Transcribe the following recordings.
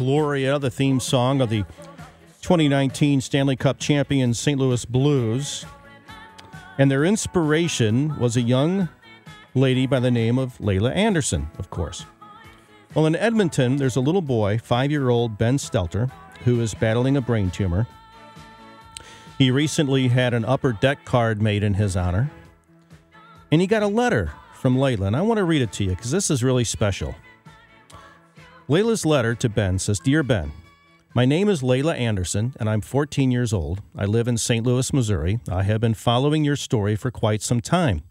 Gloria, the theme song of the 2019 Stanley Cup champion St. Louis Blues. And their inspiration was a young lady by the name of Laila Anderson, of course. Well, in Edmonton, there's a little boy, five year old Ben Stelter, who is battling a brain tumor. He recently had an upper deck card made in his honor. And he got a letter from Laila, and I want to read it to you because this is really special. Laila's letter to Ben says Dear Ben, my name is Laila Anderson, and I'm 14 years old. I live in St. Louis, Missouri. I have been following your story for quite some time.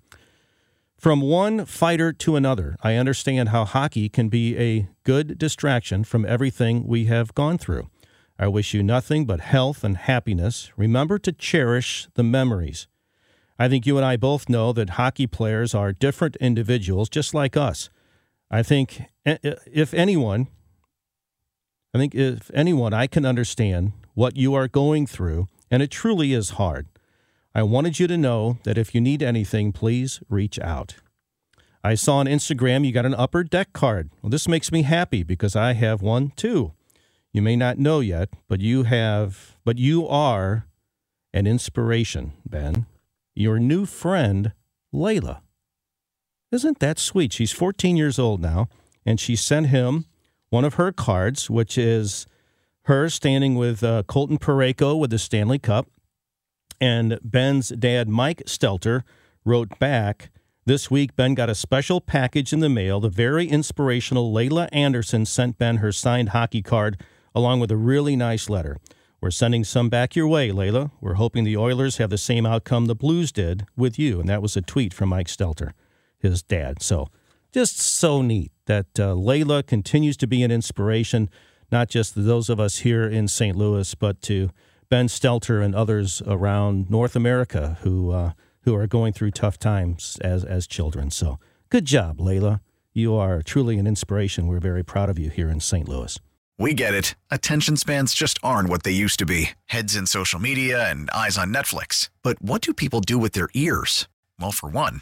From one fighter to another, I understand how hockey can be a good distraction from everything we have gone through. I wish you nothing but health and happiness. Remember to cherish the memories. I think you and I both know that hockey players are different individuals, just like us. I think eh, eh, if anyone, I think if anyone, I can understand what you are going through, and it truly is hard. I wanted you to know that if you need anything, please reach out. I saw on Instagram you got an upper deck card. Well, this makes me happy because I have one too. You may not know yet, but you have, but you are an inspiration, Ben. Your new friend, Laila. Isn't that sweet? She's 14 years old now, and she sent him one of her cards, which is her standing with uh, Colton Parayko with the Stanley Cup. And Ben's dad, Mike Stelter, wrote back This week, Ben got a special package in the mail. The very inspirational Laila Anderson sent Ben her signed hockey card along with a really nice letter. We're sending some back your way, Laila. We're hoping the Oilers have the same outcome the Blues did with you. And that was a tweet from Mike Stelter his dad. So just so neat that uh, Laila continues to be an inspiration, not just to those of us here in St. Louis, but to Ben Stelter and others around North America who uh, who are going through tough times as as children. So good job, Laila. You are truly an inspiration. We're very proud of you here in St. Louis. We get it. Attention spans just aren't what they used to be. Heads in social media and eyes on Netflix. But what do people do with their ears? Well, for one.